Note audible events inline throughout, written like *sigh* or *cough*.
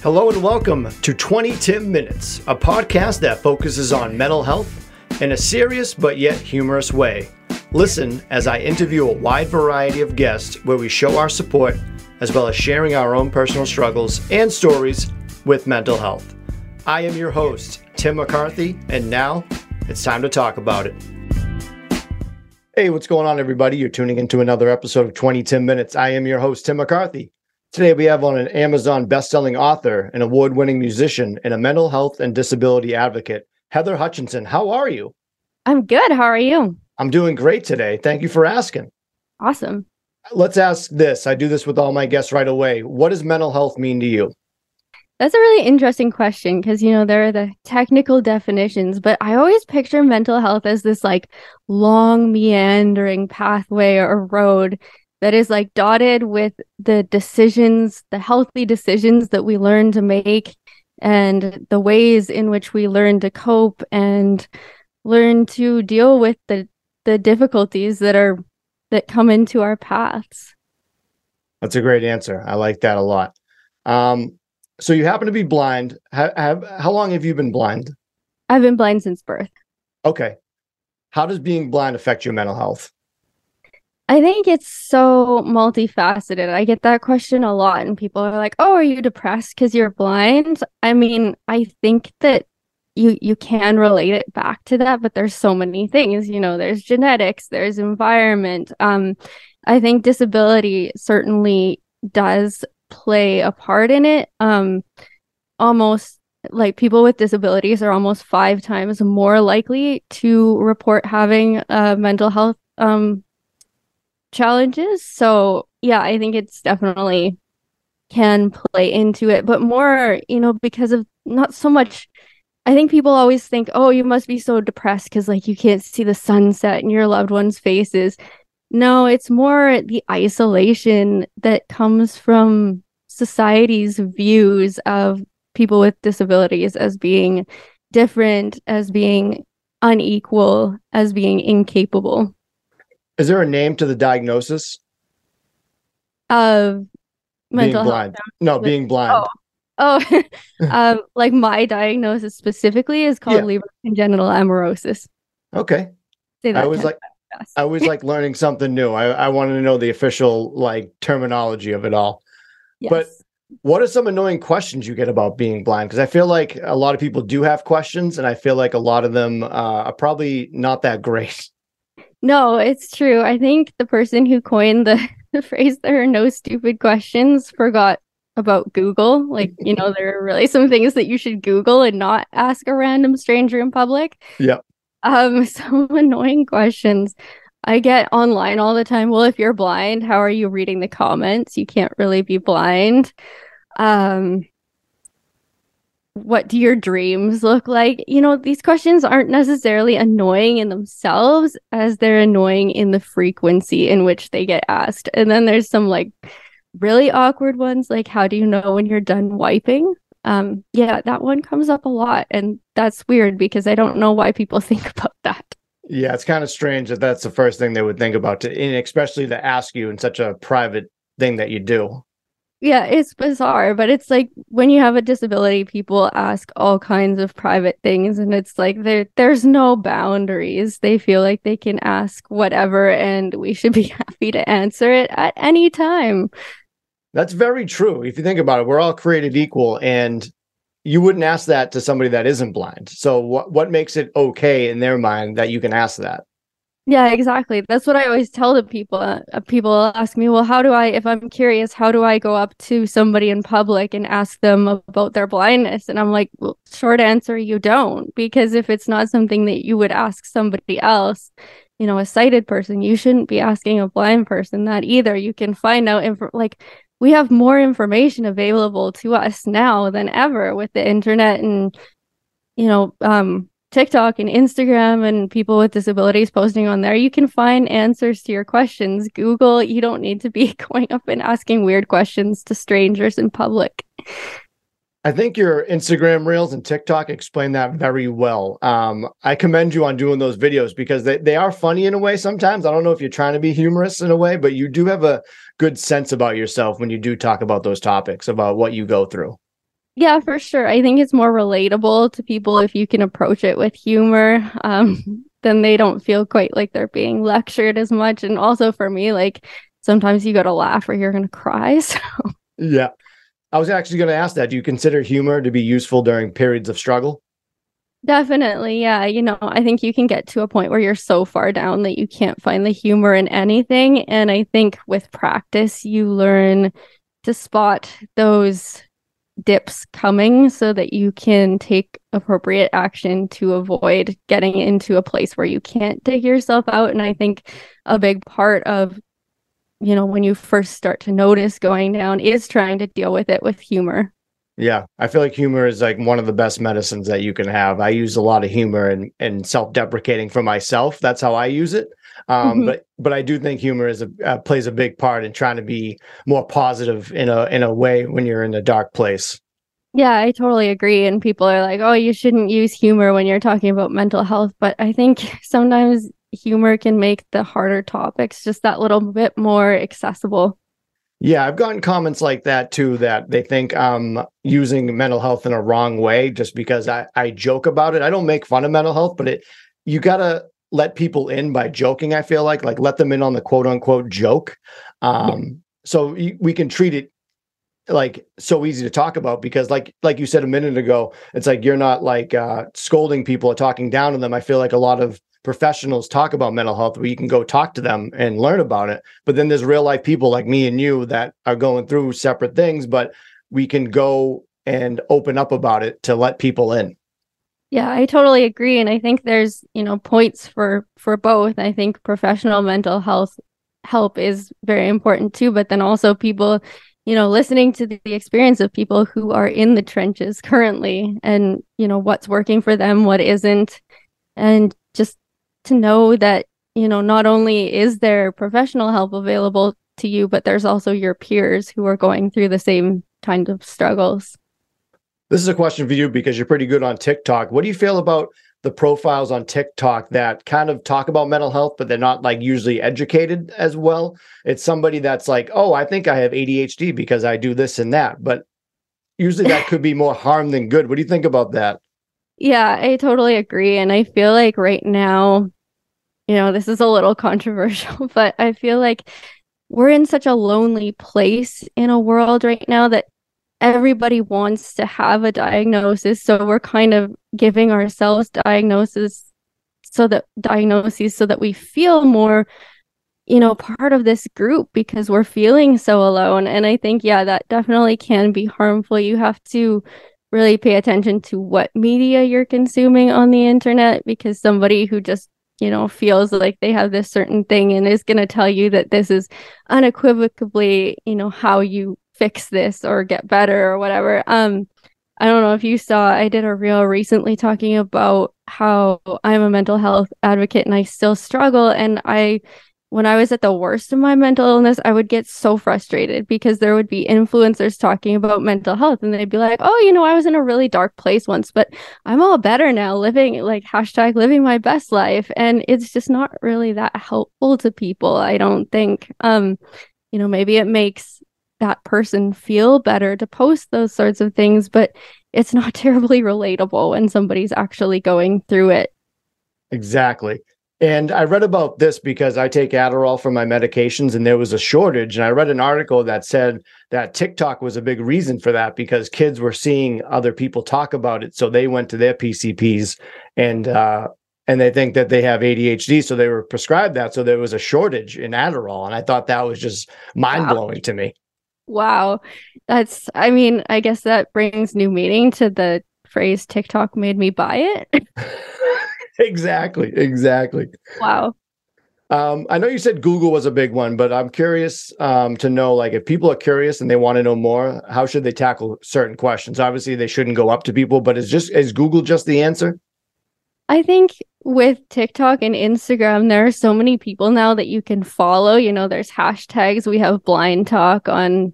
Hello and welcome to 20 Tim Minutes, a podcast that focuses on mental health in a serious but yet humorous way. Listen as I interview a wide variety of guests where we show our support as well as sharing our own personal struggles and stories with mental health. I am your host, Tim McCarthy, and now it's time to talk about it. Hey, what's going on, everybody? You're tuning into another episode of 20 Tim Minutes. I am your host, Tim McCarthy. Today, we have on an Amazon best-selling author, an award-winning musician, and a mental health and disability advocate, Heather Hutchison. How are you? I'm good. How are you? I'm doing great today. Thank you for asking. Awesome. Let's ask this. I do this with all my guests right away. What does mental health mean to you? That's a really interesting question because, you know, there are the technical definitions, but I always picture mental health as this like long, meandering pathway or road that is like dotted with the decisions, the healthy decisions that we learn to make and the ways in which we learn to cope and learn to deal with the the difficulties that are that come into our paths. That's a great answer. I like that a lot. Um, so you happen to be blind. Have, have how long have you been blind? I've been blind since birth. Okay. How does being blind affect your mental health? I think it's so multifaceted. I get that question a lot, and people are like, "Oh, are you depressed because you're blind?" I mean, I think that you you can relate it back to that, but there's so many things. You know, there's genetics, there's environment. Um, I think disability certainly does play a part in it. Um, almost like people with disabilities are almost five times more likely to report having a mental health um challenges. So yeah, I think it's definitely can play into it, but more, you know, because of not so much. I think people always think, oh, you must be so depressed because like you can't see the sunset in your loved ones' faces. No, it's more the isolation that comes from society's views of people with disabilities as being different, as being unequal, as being incapable. Is there a name to the diagnosis? Of mental being blind. health. No, being blind. Oh, oh *laughs* um, like my diagnosis specifically is called Yeah. Leber congenital amaurosis. Okay. Say that I was like. I was like *laughs* learning something new. I, I wanted to know the official like terminology of it all. but- What are some annoying questions you get about being blind? Because I feel like a lot of people do have questions, and I feel like a lot of them uh, are probably not that great. *laughs* No, it's true. I think the person who coined the, *laughs* the phrase there are no stupid questions forgot about Google. Like, you know, there are really some things that you should Google and not ask a random stranger in public. Yep. Um, *laughs* some annoying questions I get online all the time. Well, if you're blind, how are you reading the comments? You can't really be blind. Um, what do your dreams look like? You know, these questions aren't necessarily annoying in themselves as they're annoying in the frequency in which they get asked. And then there's some like really awkward ones like how do you know when you're done wiping? Um yeah, that one comes up a lot and that's weird because I don't know why people *laughs* think about that. Yeah, it's kind of strange that that's the first thing they would think about, to, especially to ask you in such a private thing that you do. Yeah, it's bizarre, but it's like when you have a disability, people ask all kinds of private things, and it's like there there's no boundaries. They feel like they can ask whatever, and we should be *laughs* happy to answer it at any time. That's very true. If you think about it, we're all created equal, and you wouldn't ask that to somebody that isn't blind. So, what what makes it okay in their mind that you can ask that? Yeah, exactly. That's what I always tell the people. Uh, people ask me, "Well, how do I if I'm curious, how do I go up to somebody in public and ask them about their blindness?" And I'm like, well, short answer, you don't, because if it's not something that you would ask somebody else, you know, a sighted person, you shouldn't be asking a blind person that either. You can find out inf- like we have more information available to us now than ever with the internet and you know, um TikTok and Instagram and people with disabilities posting on there, you can find answers to your questions. Google, you don't need to be *laughs* going up and asking weird questions to strangers in public. I think your Instagram reels and TikTok explain that very well. Um, I commend you on doing those videos because they, they are funny in a way sometimes. I don't know if you're trying to be humorous in a way, but you do have a good sense about yourself when you do talk about those topics, about what you go through. Yeah, for sure. I think it's more relatable to people if you can approach it with humor. Um, *laughs* then they don't feel quite like they're being lectured as much. And also for me, like sometimes you got to laugh or you're going to cry. *laughs* So yeah, I was actually going to ask that. Do you consider humor to be useful during periods of struggle? Definitely. Yeah. You know, I think you can get to a point where you're so far down that you can't find the humor in anything. And I think with practice, you learn to spot those dips coming so that you can take appropriate action to avoid getting into a place where you can't dig yourself out. And I think a big part of, you know, when you first start to notice going down is trying to deal with it with humor. Yeah, I feel like humor is like one of the best medicines that you can have. I use a lot of humor and and self-deprecating for myself. That's how I use it. Um, mm-hmm. But but I do think humor is a uh, plays a big part in trying to be more positive in a in a way when you're in a dark place. Yeah, I totally agree. And people are like, "Oh, you shouldn't use humor when you're talking about mental health." But I think *laughs* sometimes humor can make the harder topics just that little bit more accessible. Yeah, I've gotten comments like that too that they think I'm using mental health in a wrong way just because I, I joke about it. I don't make fun of mental health, but it you gotta let people in by joking, I feel like, like let them in on the quote unquote joke. Um, yeah. so we can treat it like so easy to talk about because like like you said a minute ago, it's like you're not like uh scolding people or talking down to them. I feel like a lot of professionals talk about mental health where you can go talk to them and learn about it. But then there's real life people like me and you that are going through separate things, but we can go and open up about it to let people in. Yeah, I totally agree and I think there's, you know, points for for both. I think professional mental health help is very important too, but then also people, you know, listening to the, experience of people who are in the trenches currently and, you know, what's working for them, what isn't and just to know that you know not only is there professional help available to you but there's also your peers who are going through the same kind of struggles this is a question for you because you're pretty good on tiktok. What do you feel about the profiles on tiktok that kind of talk about mental health but they're not like usually educated as well? It's somebody that's like oh i think i have adhd because i do this and that but usually that could be more harm than good. What do you think about that? Yeah i totally agree and i feel like right now you know, this is a little *laughs* controversial, but I feel like we're in such a lonely place in a world right now that everybody wants to have a diagnosis. So we're kind of giving ourselves diagnosis so that diagnoses so that we feel more you know part of this group because we're feeling so alone and i think yeah that definitely can be harmful you have to really pay attention to what media you're consuming on the internet because somebody who just you know, feels like they have this certain thing and is going to tell you that this is unequivocally, you know, how you fix this or get better or whatever. Um, I don't know if you saw, I did a reel recently talking about how I'm a mental health advocate and I still struggle. And I when I was at the worst of my mental illness, I would get so frustrated because there would be influencers talking about mental health and they'd be like, oh, you know, I was in a really dark place once, but I'm all better now, living like hashtag living my best life. And it's just not really that helpful to people, I don't think. Um, you know, maybe it makes that person feel better to post those sorts of things, but it's not *laughs* terribly relatable when somebody's actually going through it. Exactly. And I read about this because I take Adderall for my medications and there was a shortage. And I read an article that said that TikTok was a big reason for that because kids were seeing other people talk about it. So they went to their PCPs and, uh, and they think that they have ADHD. So they were prescribed that. So there was a shortage in Adderall. And I thought that was just mind blowing wow. to me. Wow. That's, I mean, I guess that brings new meaning to the phrase TikTok made me buy it. *laughs* exactly. Exactly. Wow. Um, I know you said Google was a big one, but I'm curious um, to know, like, if people are curious and they want to know more, how should they tackle certain questions? Obviously, they shouldn't go up to people, but is just is Google just the answer? I think with TikTok and Instagram, there are so many people now that you can follow. You know, there's hashtags. We have blind talk on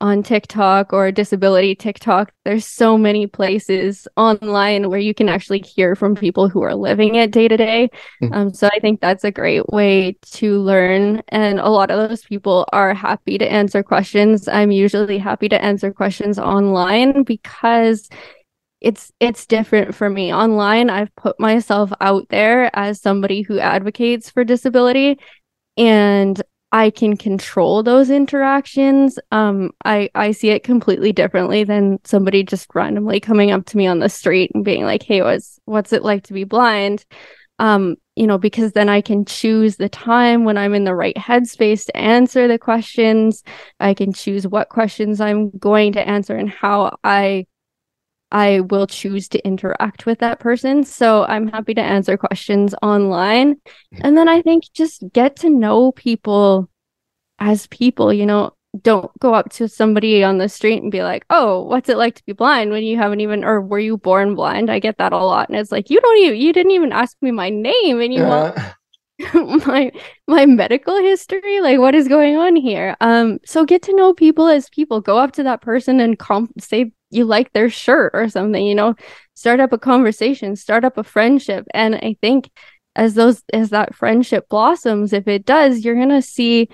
on TikTok or disability TikTok, there's so many places online where you can actually hear from people who are living it day to day. Mhm. Um, so I think that's a great way to learn. And a lot of those people are happy to answer questions. I'm usually happy to answer questions online because it's it's different for me online i've put myself out there as somebody who advocates for disability and i can control those interactions. Um i i see it completely differently than somebody just randomly coming up to me on the street and being like hey what's what's it like to be blind? Um you know because then i can choose the time when i'm in the right headspace to answer the questions. I can choose what questions i'm going to answer and how i I will choose to interact with that person. So I'm happy to answer questions online. And then I think just get to know people as people, you know, don't go up to somebody on the street and be like, "Oh, what's it like to be blind when you haven't even or were you born blind?" I get that a lot and it's like, "You don't even you didn't even ask me my name and you want Uh, *laughs* my my medical history like what is going on here um so get to know people as people go up to that person and comp- say you like their shirt or something you know start up a conversation start up a friendship and i think as those as that friendship blossoms if it does you're going to see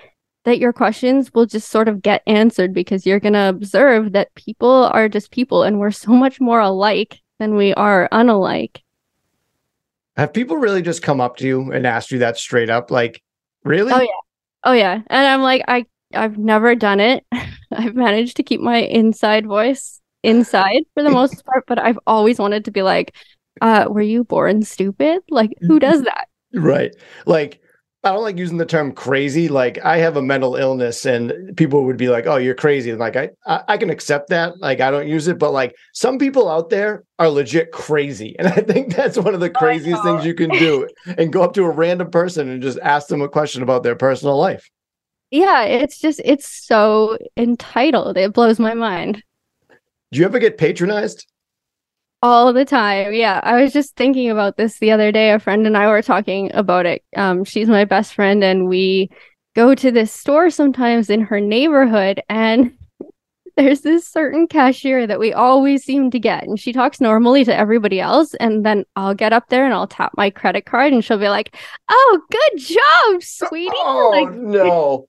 that your questions will just sort of get answered because you're going to observe that people are just people and we're so much more alike than we are unalike have people really just come up to you and asked you that straight up? Like, really? Oh, yeah. Oh yeah. And I'm like, I I've never done it. *laughs* I've managed to keep my inside voice inside for the *laughs* most part, but I've always wanted to be like, uh, were you born stupid? Like who does that? Right. Like, I don't like using the term crazy. Like, I have a mental illness, and people would be like, "Oh, you're crazy." And like, I, I, I can accept that. Like, I don't use it, but like, some people out there are legit crazy, and I think that's one of the craziest know. things you can do. and go up to a random person and just ask them a question about their personal life. Yeah, it's just it's so entitled. It blows my mind. Do you ever get patronized? all the time. Yeah, I was just thinking about this the other day. A friend and I were talking about it. Um, she's my best friend, and we go to this store sometimes in her neighborhood, and *laughs* there's this certain cashier that we always seem to get, and she talks normally to everybody else, and then I'll get up there and I'll tap my credit card, and she'll be like, "Oh, good job, sweetie!" Oh Like, no!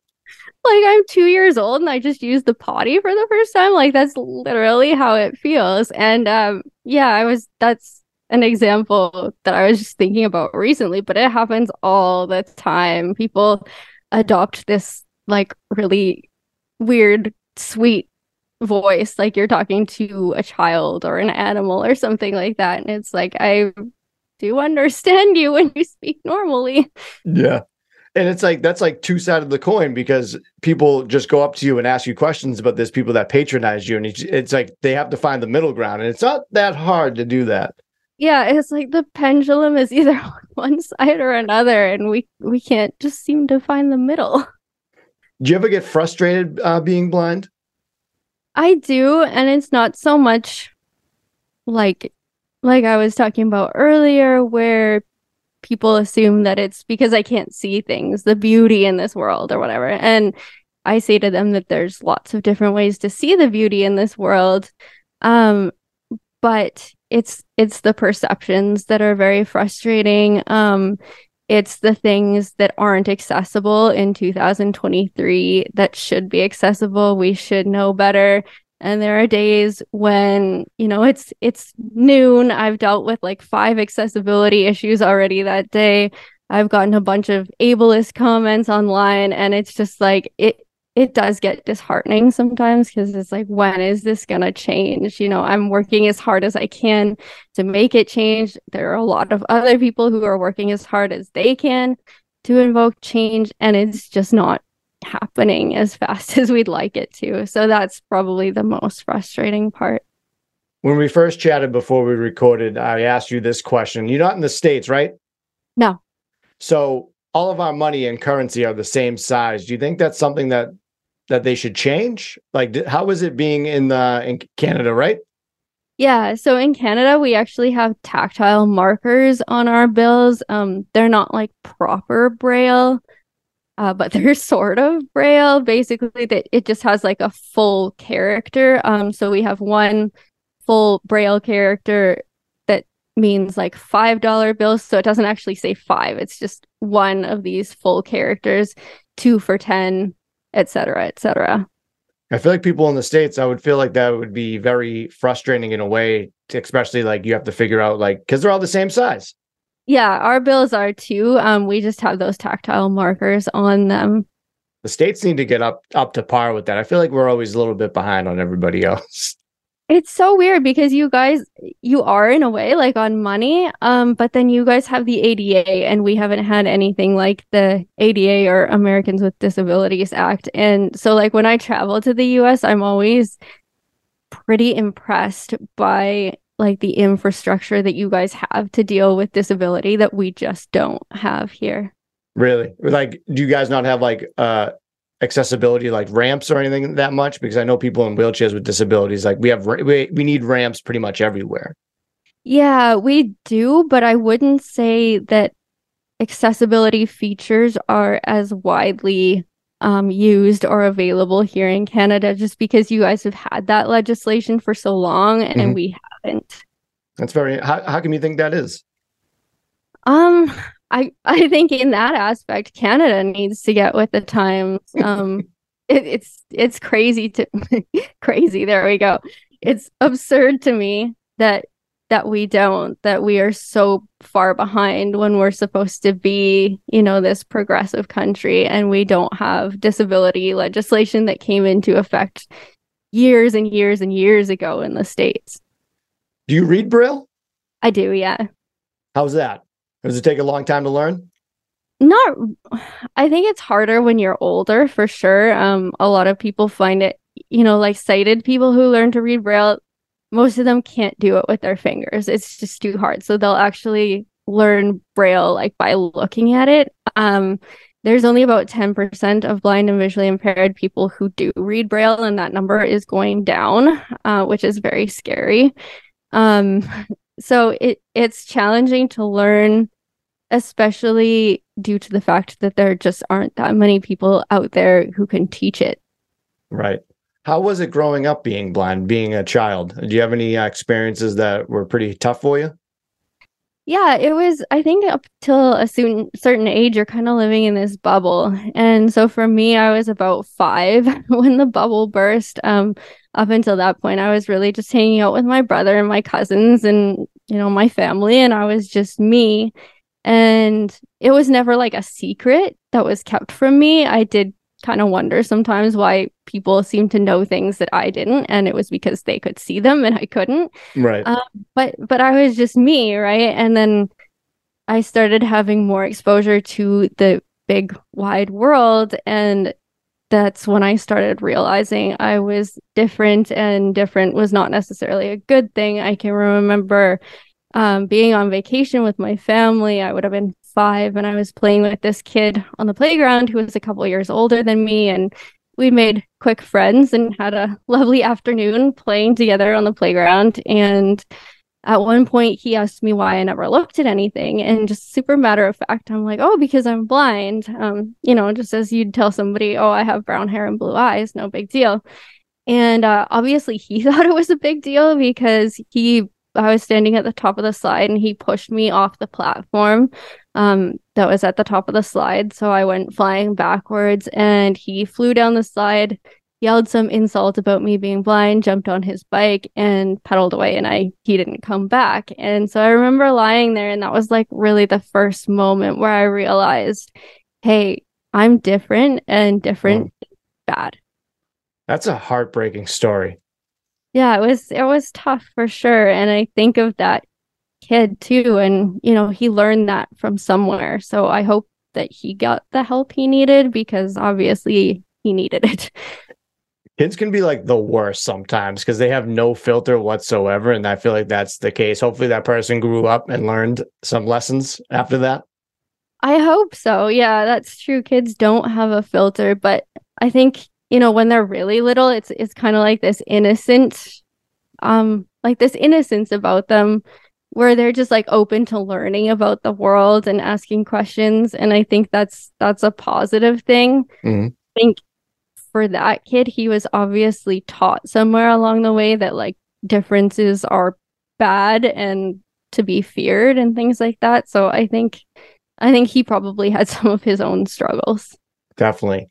Like I'm two years old and I just used the potty for the first time. Like that's literally how it feels. And um, yeah, I was that's an example that I was just thinking about recently, but it happens all the time. People adopt this like really weird, sweet voice, like you're talking to a child or an animal or something like that. And it's like I do understand you *laughs* when you speak normally. Yeah. And it's like that's like two sides of the coin because people just go up to you and ask you questions, but there's people that patronize you, and it's, it's like they have to find the middle ground, and it's not that hard to do that. Yeah, it's like the pendulum is either on *laughs* one side or another, and we we can't just seem to find the middle. *laughs* Do you ever get frustrated uh, being blind? I do, and it's not so much like like I was talking about earlier, where people assume that it's because I can't see things, the beauty in this world or whatever. And I say to them that there's lots of different ways to see the beauty in this world. Um, but it's it's the perceptions that are very frustrating. Um, it's the things that aren't accessible in 2023 that should be accessible. We should know better. And there are days when, you know, it's it's noon. I've dealt with like five accessibility issues already that day. I've gotten a bunch of ableist comments online and it's just like it it does get disheartening sometimes because it's like when is this going to change? You know, I'm working as hard as I can to make it change. There are a lot of other people who are working as hard as they can to invoke change and it's just not happening as fast *laughs* as we'd like it to. So that's probably the most frustrating part. When we first chatted before we recorded, I asked you this question. You're not in the States, right? No. So all of our money and currency are the same size. Do you think that's something that that they should change? Like, how is it being in the in Canada, right? Yeah, so in Canada we actually have tactile markers on our bills. Um they're not like proper braille. Uh, but *laughs* they're sort of braille. Basically, that it just has like a full character. Um, so we have one full braille character that means like five dollar bills. So it doesn't actually say five. It's just one of these full characters, two for ten, etc., etc. I feel like people in the states, I would feel like that would be very frustrating in a way, especially like you have to figure out like because they're all the same size. Yeah, our bills are too. Um, we just have those tactile markers on them. The states need to get up up to par with that. I feel like we're always a little bit behind on everybody *laughs* else. It's so weird because you guys you are in a way like on money, um, but then you guys have the ADA and we haven't had anything like the ADA or Americans with Disabilities Act. And so like when I travel to the US, I'm always pretty impressed by like the infrastructure that you guys have to deal with disability that we just don't have here. Really? Like do you guys not have like uh accessibility like ramps or anything that much because I know people in wheelchairs with disabilities like we have we, we need ramps pretty much everywhere. Yeah, we do, but I wouldn't say that accessibility features are as widely um, used or available here in Canada just because you guys have had that legislation for so long and mm-hmm. we haven't. That's very how how come you think that is? Um I I think in that aspect, Canada needs to get with the times. Um, *laughs* it, it's it's crazy to *laughs* crazy. There we go. It's absurd to me that that we don't that we are so far behind when we're supposed to be you know this progressive country and we don't have disability legislation that came into effect years and years and years ago in the states do you read braille i do yeah how's that does it take a long time to learn? Not, I think it's harder when you're older for sure. Um, a lot of people find it, you know, like sighted people who learn to read Braille, most of them can't do it with their fingers. It's just too hard. So they'll actually learn Braille like by looking at it. Um, there's only about 10% of blind and visually impaired people who do read Braille, and that number is going down, uh, which is very scary. Um, so it it's challenging to learn especially due to the fact that there just aren't that many people out there who can teach it. Right. How was it growing up being blind, being a child? Do you have any uh, experiences that were pretty tough for you? Yeah, it was, I think, up till a certain, certain age, you're kind of living in this bubble. And so for me, I was about five *laughs* when the bubble burst. Um, up until that point, I was really just hanging out with my brother and my cousins and, you know, my family. And I was just me. And it was never like a secret that was kept from me. I did kind of wonder sometimes why people seem to know things that I didn't, and it was because they could see them and I couldn't. Right. Um, but but I was just me, right? And then I started having more exposure to the big wide world, and that's when I started realizing I was different, and different was not necessarily a good thing. I can remember um, being on vacation with my family. I would have been five, and I was playing with this kid on the playground who was a couple years older than me, and we made quick friends and had a lovely afternoon playing together on the playground. And at one point, he asked me why I never looked at anything, and just super matter of fact, I'm like, "Oh, because I'm blind." Um, you know, just as you'd tell somebody, "Oh, I have brown hair and blue eyes," no big deal. And uh, obviously, he *laughs* thought it was a big deal because he I was standing at the top of the slide and he pushed me off the platform um, that was at the top of the slide. So I went flying backwards and he flew down the slide, yelled some insult about me being blind, jumped on his bike and pedaled away and I he didn't come back. And so I remember lying there and that was like really the first moment where I realized, hey, I'm different and different mm. bad. That's a heartbreaking story yeah, it was it was tough for sure. And I think of that kid too. And, you know, he learned that from somewhere. So I hope that he got the help he needed because obviously he needed it. *laughs* Kids can be like the worst sometimes because they have no filter whatsoever. And I feel like that's the case. Hopefully that person grew up and learned some lessons after that. I hope so. Yeah, that's true. Kids don't have a filter, but I think you know when they're really little it's it's kind of like this innocent um like this innocence about them where they're just like open to learning about the world and asking questions and i think that's that's a positive thing Mhm. i think for that kid he was obviously taught somewhere along the way that like differences are bad and to be feared and things like that so i think i think he probably had *laughs* some of his own struggles Definitely.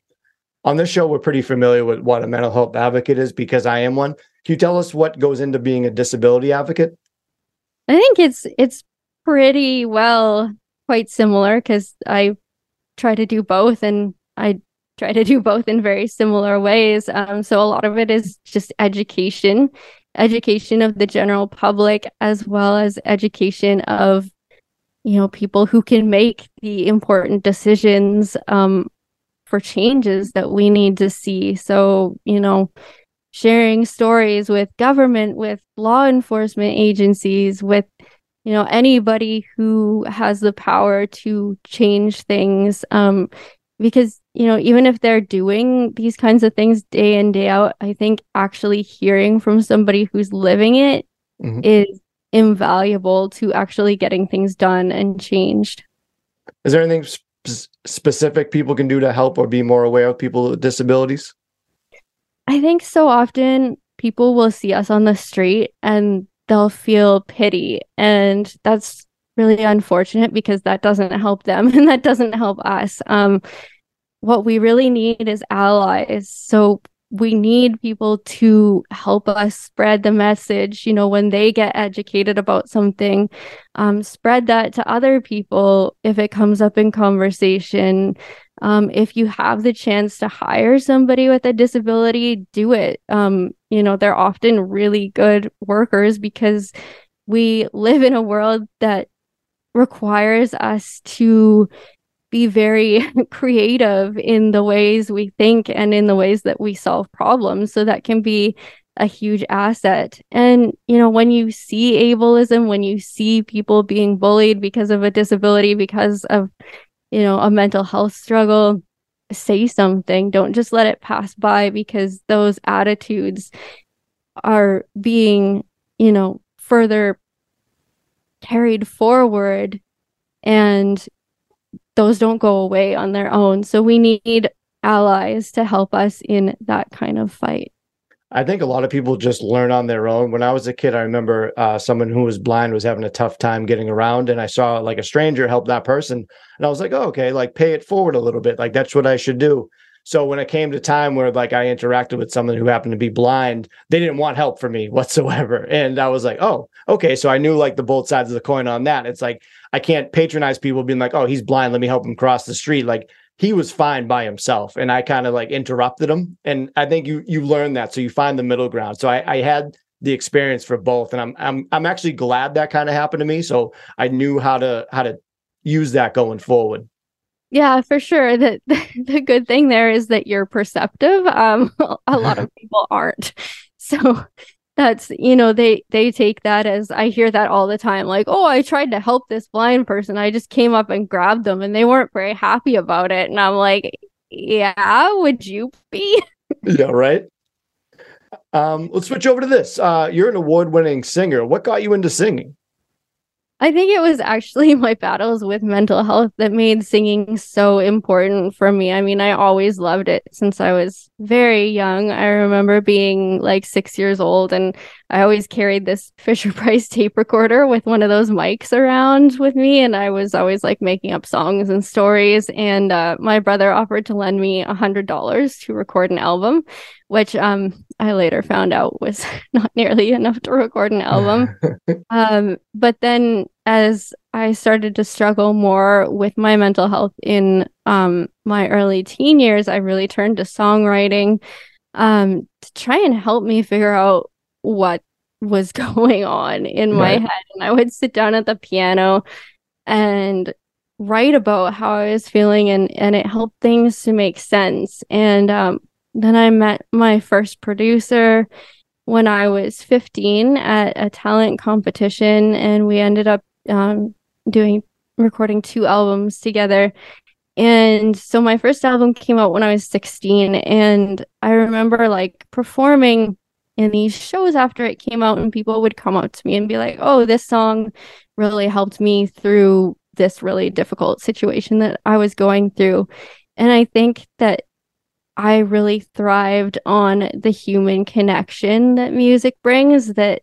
On this show, we're pretty familiar with what a mental health advocate is because I am one. Can you tell us what goes into being a disability advocate? I think it's it's pretty well quite similar because I try to do both and I try to do both in very similar ways. Um, so a lot of it is just education, education of the general public as well as education of you know people who can make the important decisions um, for changes that we need to see. So you know sharing stories with government, with law enforcement agencies, with you know anybody who has the power to change things. Um, because you know even if they're doing these kinds of things day in day out, I think actually hearing from somebody who's living it is Mhm. invaluable to actually getting things done and changed. Is there anything sp- specific people can do to help or be more aware of people with disabilities? I think so often people will see us on the street and they'll feel pity. And that's really unfortunate because that doesn't help them *laughs* and that doesn't help us. Um, what we really need is allies. So we need people to help us spread the message, you know, when they get educated about something, um, spread that to other people if it comes up in conversation. Um, if you have the chance to hire somebody with a disability, do it. Um, you know, they're often really good workers because we live in a world that requires us to be very *laughs* creative in the ways we think and in the ways that we solve problems. So that can be a huge asset. And, you know, when you see ableism, when you see people being bullied because of a disability, because of, you know, a mental health struggle, say something. Don't just let it pass by because those attitudes are being, you know, further carried forward and those don't go away on their own. So we need allies to help us in that kind of fight. I think a lot of people just learn on their own. When I was a kid, I remember uh, someone who was blind was having a tough time getting around, and I saw like a stranger help that person, and I was like, "Oh, okay, like pay it forward a little bit. Like that's what I should do." So when it came to time where like I interacted with someone who happened to be blind, they didn't want help from me *laughs* whatsoever, and I was like, "Oh, okay." So I knew like the both sides of the coin on that. It's like I can't patronize people being like, "Oh, he's blind. Let me help him cross the street." Like he was fine by himself and i kind of like interrupted him and i think you you learn that so you find the middle ground so i, I had the experience for both and i'm i'm i'm actually glad that kind of happened to me so i knew how to how to use that going forward Yeah, for sure. The, *laughs* the the good thing there is that you're perceptive. Um, *laughs* a lot of *laughs* people aren't. So that's, you know, they they take that as I hear that all the time. Like, oh, I tried to help this blind person. I just came up and grabbed them and they weren't very happy about it. And I'm like, yeah, would you be? *laughs* yeah right um let's switch over to this uh you're an award-winning singer what got you into singing I think it was actually *laughs* my battles with mental health that made singing so important for me. I mean, I always loved it since I was very young. I remember being like six years old, and I always carried this *laughs* Fisher Price tape recorder with one of those mics around with me. And I was always like making up songs and stories. And uh, my brother offered to lend me a $100 to record an album, which um, I later found out was *laughs* not nearly enough to record an album. um, but then as I started to struggle more with my mental health in um, my early teen years, I really turned to songwriting um, to try and help me figure out what was *laughs* going on in my Right. head. And I would sit down at the piano and write about how I was feeling, and and it helped things to make sense. And um, then I met my first producer when I was 15 at a talent competition, and we ended up um, doing recording two albums together. And so my first album came out when I was 16, and I remember like performing in these shows after it came out and people would come up to me and be like, "Oh, this song really helped me through this really difficult situation that I was going through." And I think that I really thrived on the human connection that music brings that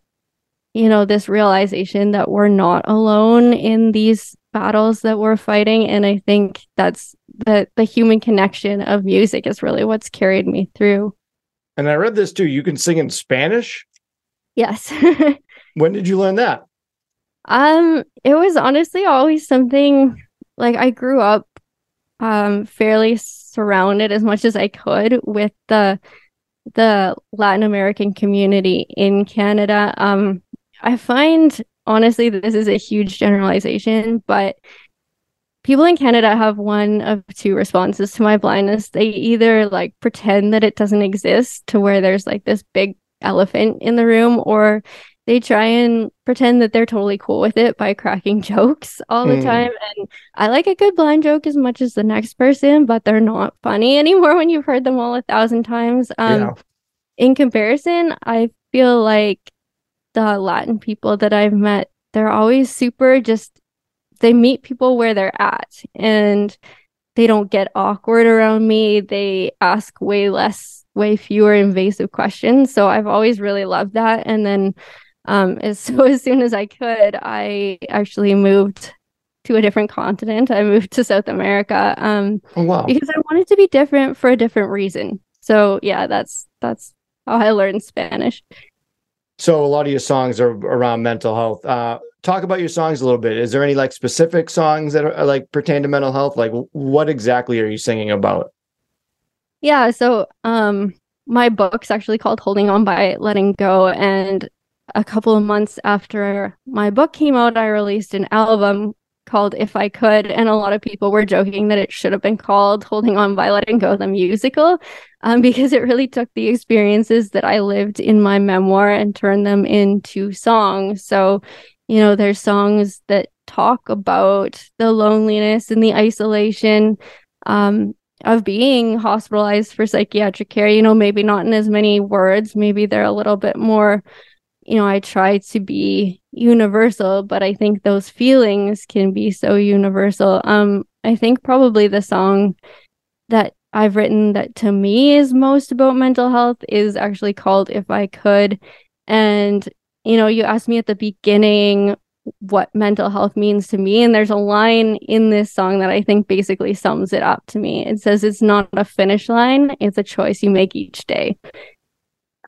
you know this realization that we're not alone in these battles that we're fighting and I think that's the the human connection of music is really what's carried me through. And I read this too. You can sing in Spanish? Yes. *laughs* when did you learn that? Um it was honestly always something like I grew up um fairly surrounded as much as I could with the the Latin American community in Canada. Um, I find honestly this is a huge generalization, but people in Canada have one of two responses to my blindness. They either like pretend that it doesn't exist to where there's like this big elephant in the room, or they try and pretend that they're totally cool with it by cracking *laughs* jokes all the mm. time. And I like a good blind joke as much as the next person, but they're not funny *laughs* anymore when you've heard them all a thousand times. Um, yeah. In comparison, I feel like the Latin people that I've met, they're always super just, they meet people where they're at and they don't get awkward around me. They ask way less, way fewer invasive questions. So I've always really loved that. And then um, *laughs* as so as soon as I could, I actually moved to a different continent. I moved to South America. Um, oh, wow. because I wanted to be different for a different reason. So yeah, that's that's how I learned Spanish. So a lot of your songs are around mental health. Uh, talk about your songs a little bit. Is there any like specific songs that are like pertain to mental health? Like what exactly are you singing about? Yeah, so um my book's actually called Holding On by Letting Go and a couple of months after my book came out, I released an album called If I Could. And a lot of people were joking that it should have been called Holding On by Letting Go, the musical, um, *laughs* because it really took the experiences that I lived in my memoir and turned them into songs. So, you know, there's songs that talk about the loneliness and the isolation. Um, of being hospitalized for psychiatric care, you know, maybe not in as many words, maybe they're a little bit more you know, I try to be universal, but I think those feelings can be so universal. Um, I think probably the song that I've written that to me is most about mental health is actually called If I Could. And, you know, you asked me at the beginning what mental health means to me. And there's a line in this song that I think basically sums it up to me. It says, It's not a finish line, it's a choice you make each day.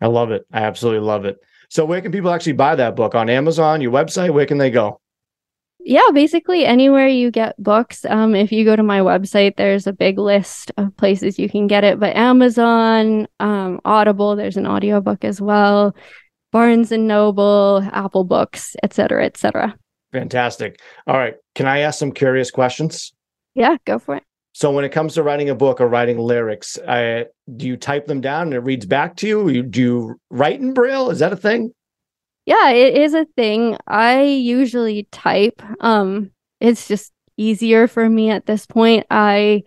I love it. I absolutely love it. So where can people actually buy that book on Amazon, your website? Where can they go? Yeah, basically anywhere you get books. Um, if you go to my website, there's a big list of places you can get it. But Amazon, um, Audible, there's an audiobook as well, Barnes and Noble, Apple Books, etc., etc. Fantastic. All right. Can I ask some curious questions? Yeah, go for it. So when it comes to writing a book or writing lyrics, uh, do you type them down and it reads back to you? you? Do you write in braille? Is that a thing? Yeah, it is a thing. I usually type. Um, it's just easier for me at this point. I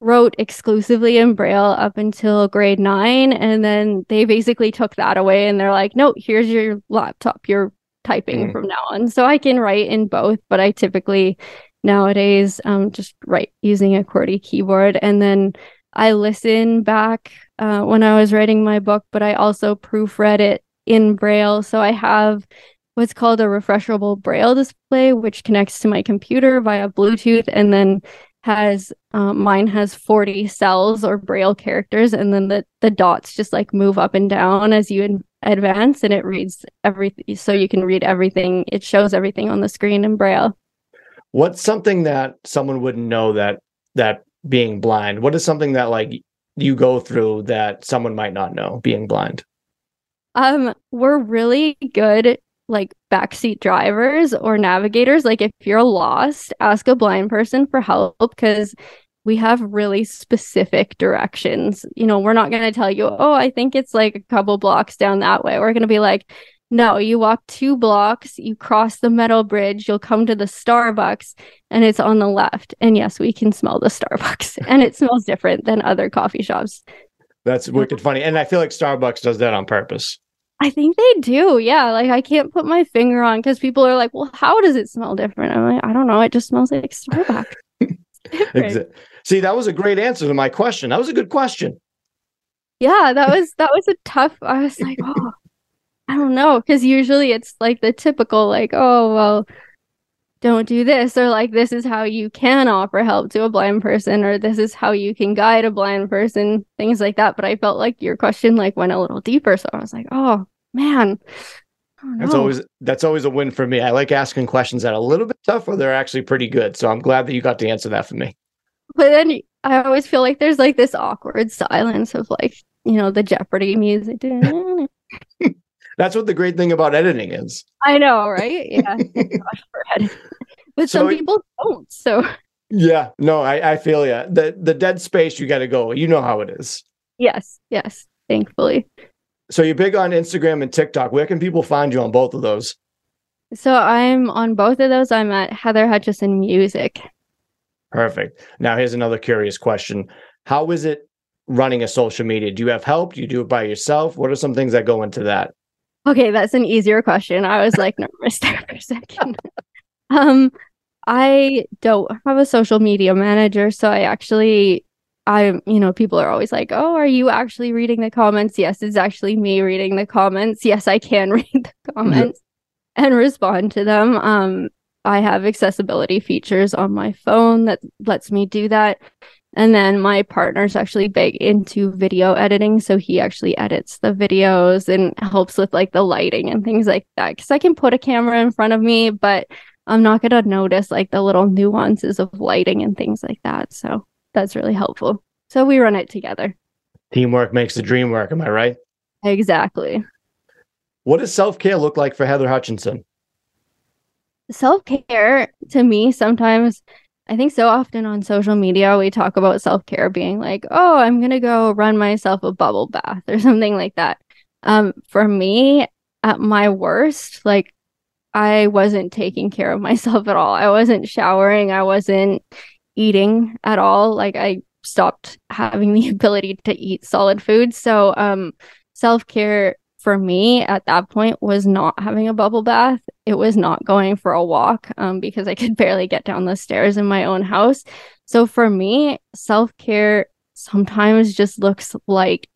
wrote exclusively in braille up until grade nine, and then they basically took that away and they're like, "No, here's your laptop. You're typing mm. from now on." So I can write in both, but I typically nowadays um, just write using a QWERTY keyboard. And then I listen back uh, when I was writing my book, but I also proofread it in Braille. So I have what's called a refreshable Braille display, which connects to my computer via Bluetooth and then has um, mine has 40 cells or braille characters and then the the dots just like move up and down as you in- advance and it reads everything so you can read everything it shows everything on the screen in braille what's something that someone wouldn't know that that being blind? What is something that like you go through that someone might not know being blind? Um we're really good like backseat drivers or navigators. Like if you're lost ask a blind person for help because we have really specific directions. You know we're not going to tell you oh i think it's like a couple blocks down that way. We're going to be like no, you walk two blocks, you cross the metal bridge, you'll come to the Starbucks, and it's on the left. And yes, we can smell the Starbucks, *laughs* and it smells different than other coffee shops. That's wicked funny. And I feel like Starbucks does that on purpose. I think they do. Yeah. Like I can't put my finger on because people are like, well, how does it smell different? I'm like, I don't know. It just smells like Starbucks. *laughs* See, that was a great answer to my question. That was a good question. yeah, that was that was a tough. I was like, oh, I don't know, because usually it's like the typical, like, oh, well, don't do this, or like this is how you can offer help to a blind person, or this is how you can guide a blind person, things like that. But I felt like your question like went a little deeper, so I was like, oh man. That's always that's always a win for me. I like asking questions that are a little bit tougher. They're actually pretty good. So I'm glad that you got to answer that for me. But then I always feel like there's like this awkward silence of like, you know, the Jeopardy music. *laughs* *laughs* That's what the great thing about editing is. I know, right? Yeah. *laughs* *laughs* But So some people don't. So Yeah, no, I, I feel you. The the dead space, you got to go. You know how it is. yes, yes, thankfully. So you're big on Instagram and TikTok. Where can people find you on both of those? So I'm on both of those. I'm at Heather Hutchison Music. Perfect. Now here's another curious question: How is it running a social media? Do you have help? Do you do it by yourself? What are some things that go into that? Okay, that's an easier question. I was like nervous there for a second. um, I don't have a social media manager, so I actually I you know, people are always like, "Oh, are you actually reading the comments?" Yes, it's actually me reading the comments. Yes, I can *laughs* read the comments and respond to them. Um, I have accessibility features on my phone that lets me do that. And then my partner's actually big into video editing. So he actually edits the videos and helps with like the lighting and things like that. Cause I can put a camera in front of me, but I'm not going to notice like the little nuances of lighting and things like that. So that's really helpful. So we run it together. Teamwork makes the dream work. Am I right? Exactly. What does self care look like for Heather Hutchison? self care to me sometimes I think so often on social media we talk about self care being like, oh, I'm gonna go run myself a bubble bath *laughs* or something like that. Um, for me, at my worst, like I wasn't taking care of *laughs* myself at all. I wasn't showering. I wasn't eating at all. Like I stopped having the *laughs* ability to eat solid food. So um self care for me at that point was not having a bubble bath. It was not going for a walk um, because I *laughs* could barely get down the stairs in my own house. So for me, self care sometimes just looks like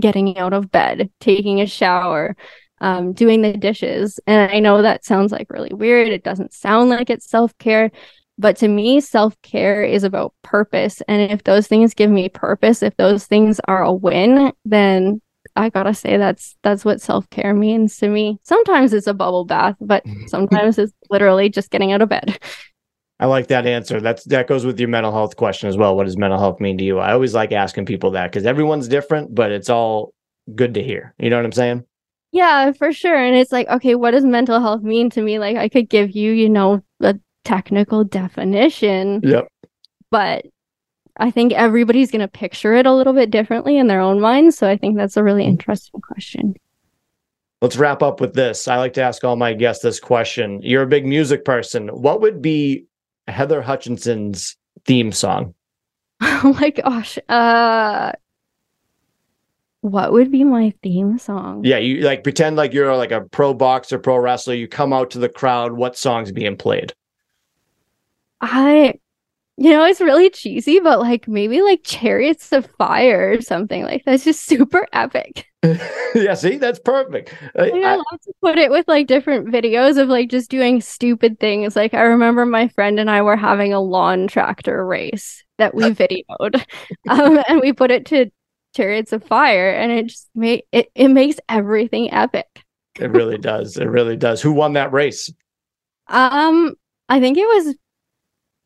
getting out of bed, taking a shower, um, doing the dishes. And I know that sounds like really weird. It doesn't sound like it's self care. But to me, self care is about purpose. And if those things give me purpose, if those things are a win, then I gotta say that's that's what self care means to me. Sometimes it's a bubble bath, but *laughs* sometimes it's literally just getting out of bed. I like that answer. That's that goes with your mental health question as well. What does mental health mean to you? I always like asking people that because everyone's different, but it's all good to hear. You know what I'm saying? Yeah, for sure. And it's like, okay, what does mental health mean to me? Like I could give you, you know, a technical definition, Yep. but I think everybody's gonna picture it a little bit differently in their own minds. So I think that's a really interesting question. Let's wrap up with this. I like to ask all my guests this question. You're a big music person. What would be Heather Hutchison's theme song? *laughs* Oh my gosh. Uh what would be my theme song? Yeah, you like pretend like you're like a pro boxer, pro wrestler. You come out to the crowd. What song's being played? I you know, it's really cheesy, but like maybe like Chariots of Fire or something like that's just super *laughs* epic. yeah, see, that's perfect. I- I I- love to put it with like different videos of like just doing stupid things. Like I remember my friend and I were having a lawn tractor race that we *laughs* videoed. um, and we put it to Chariots of Fire and it just made it, it makes everything epic. it really does. It really does. Who won that race? Um, I think it was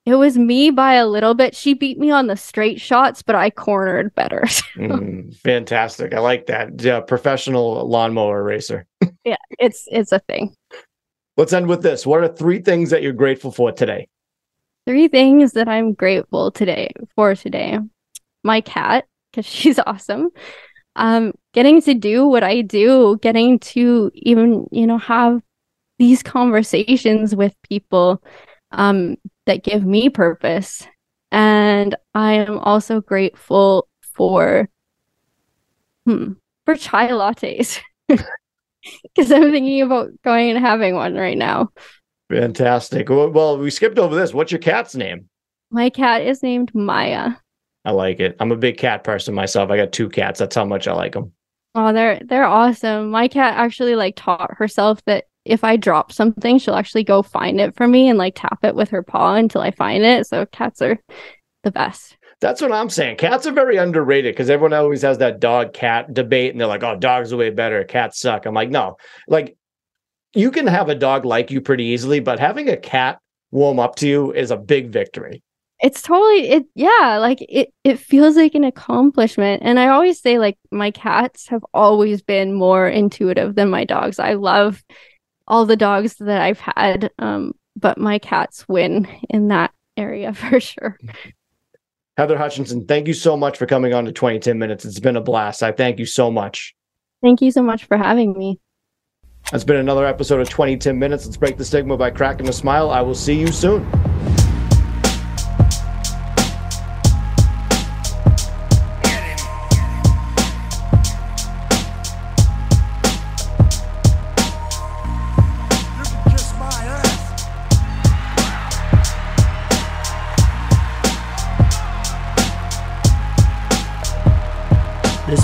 it was me by a little bit. She beat me on the straight shots, but I cornered better. *laughs* Mm, fantastic. I like that. Yeah, professional lawnmower racer. *laughs* yeah, it's it's a thing. Let's end with this. What are three things that you're grateful for today? Three things that I'm grateful today for today. My cat, because *laughs* she's awesome. Um, getting to do what I do, getting to even, you know, have these conversations with people um that give me purpose. And I am also grateful for hmm, for chai lattes. *laughs* because I'm thinking about going and having one right now. Fantastic. Well, well, we skipped over this. What's your cat's name? My cat is named Maya. I like it. I'm a big cat person myself. I got two cats. That's how much I like them. Oh, they're they're awesome. My cat actually like taught herself that if I drop something, she'll actually go find it for me and like tap it with her paw until I find it. So cats are the best. That's what I'm saying. Cats are very underrated because everyone always has that dog cat debate and they're like, oh, dogs are way better. Cats suck. I'm like, no, like you can have a dog like you pretty easily, but having a cat warm up to you is a big victory. It's totally it yeah, like it it feels like an accomplishment. And I always say like my cats have always been more intuitive than my dogs. I love all the dogs that I've had. Um, but my cats win in that area *laughs* for sure. Heather Hutchison, thank you so much for coming on to 2010 Minutes. It's been a blast. I thank you so much. Thank you so much for having me. That's been another episode of 2010 Minutes. Let's break the stigma by cracking a smile. I will see you soon.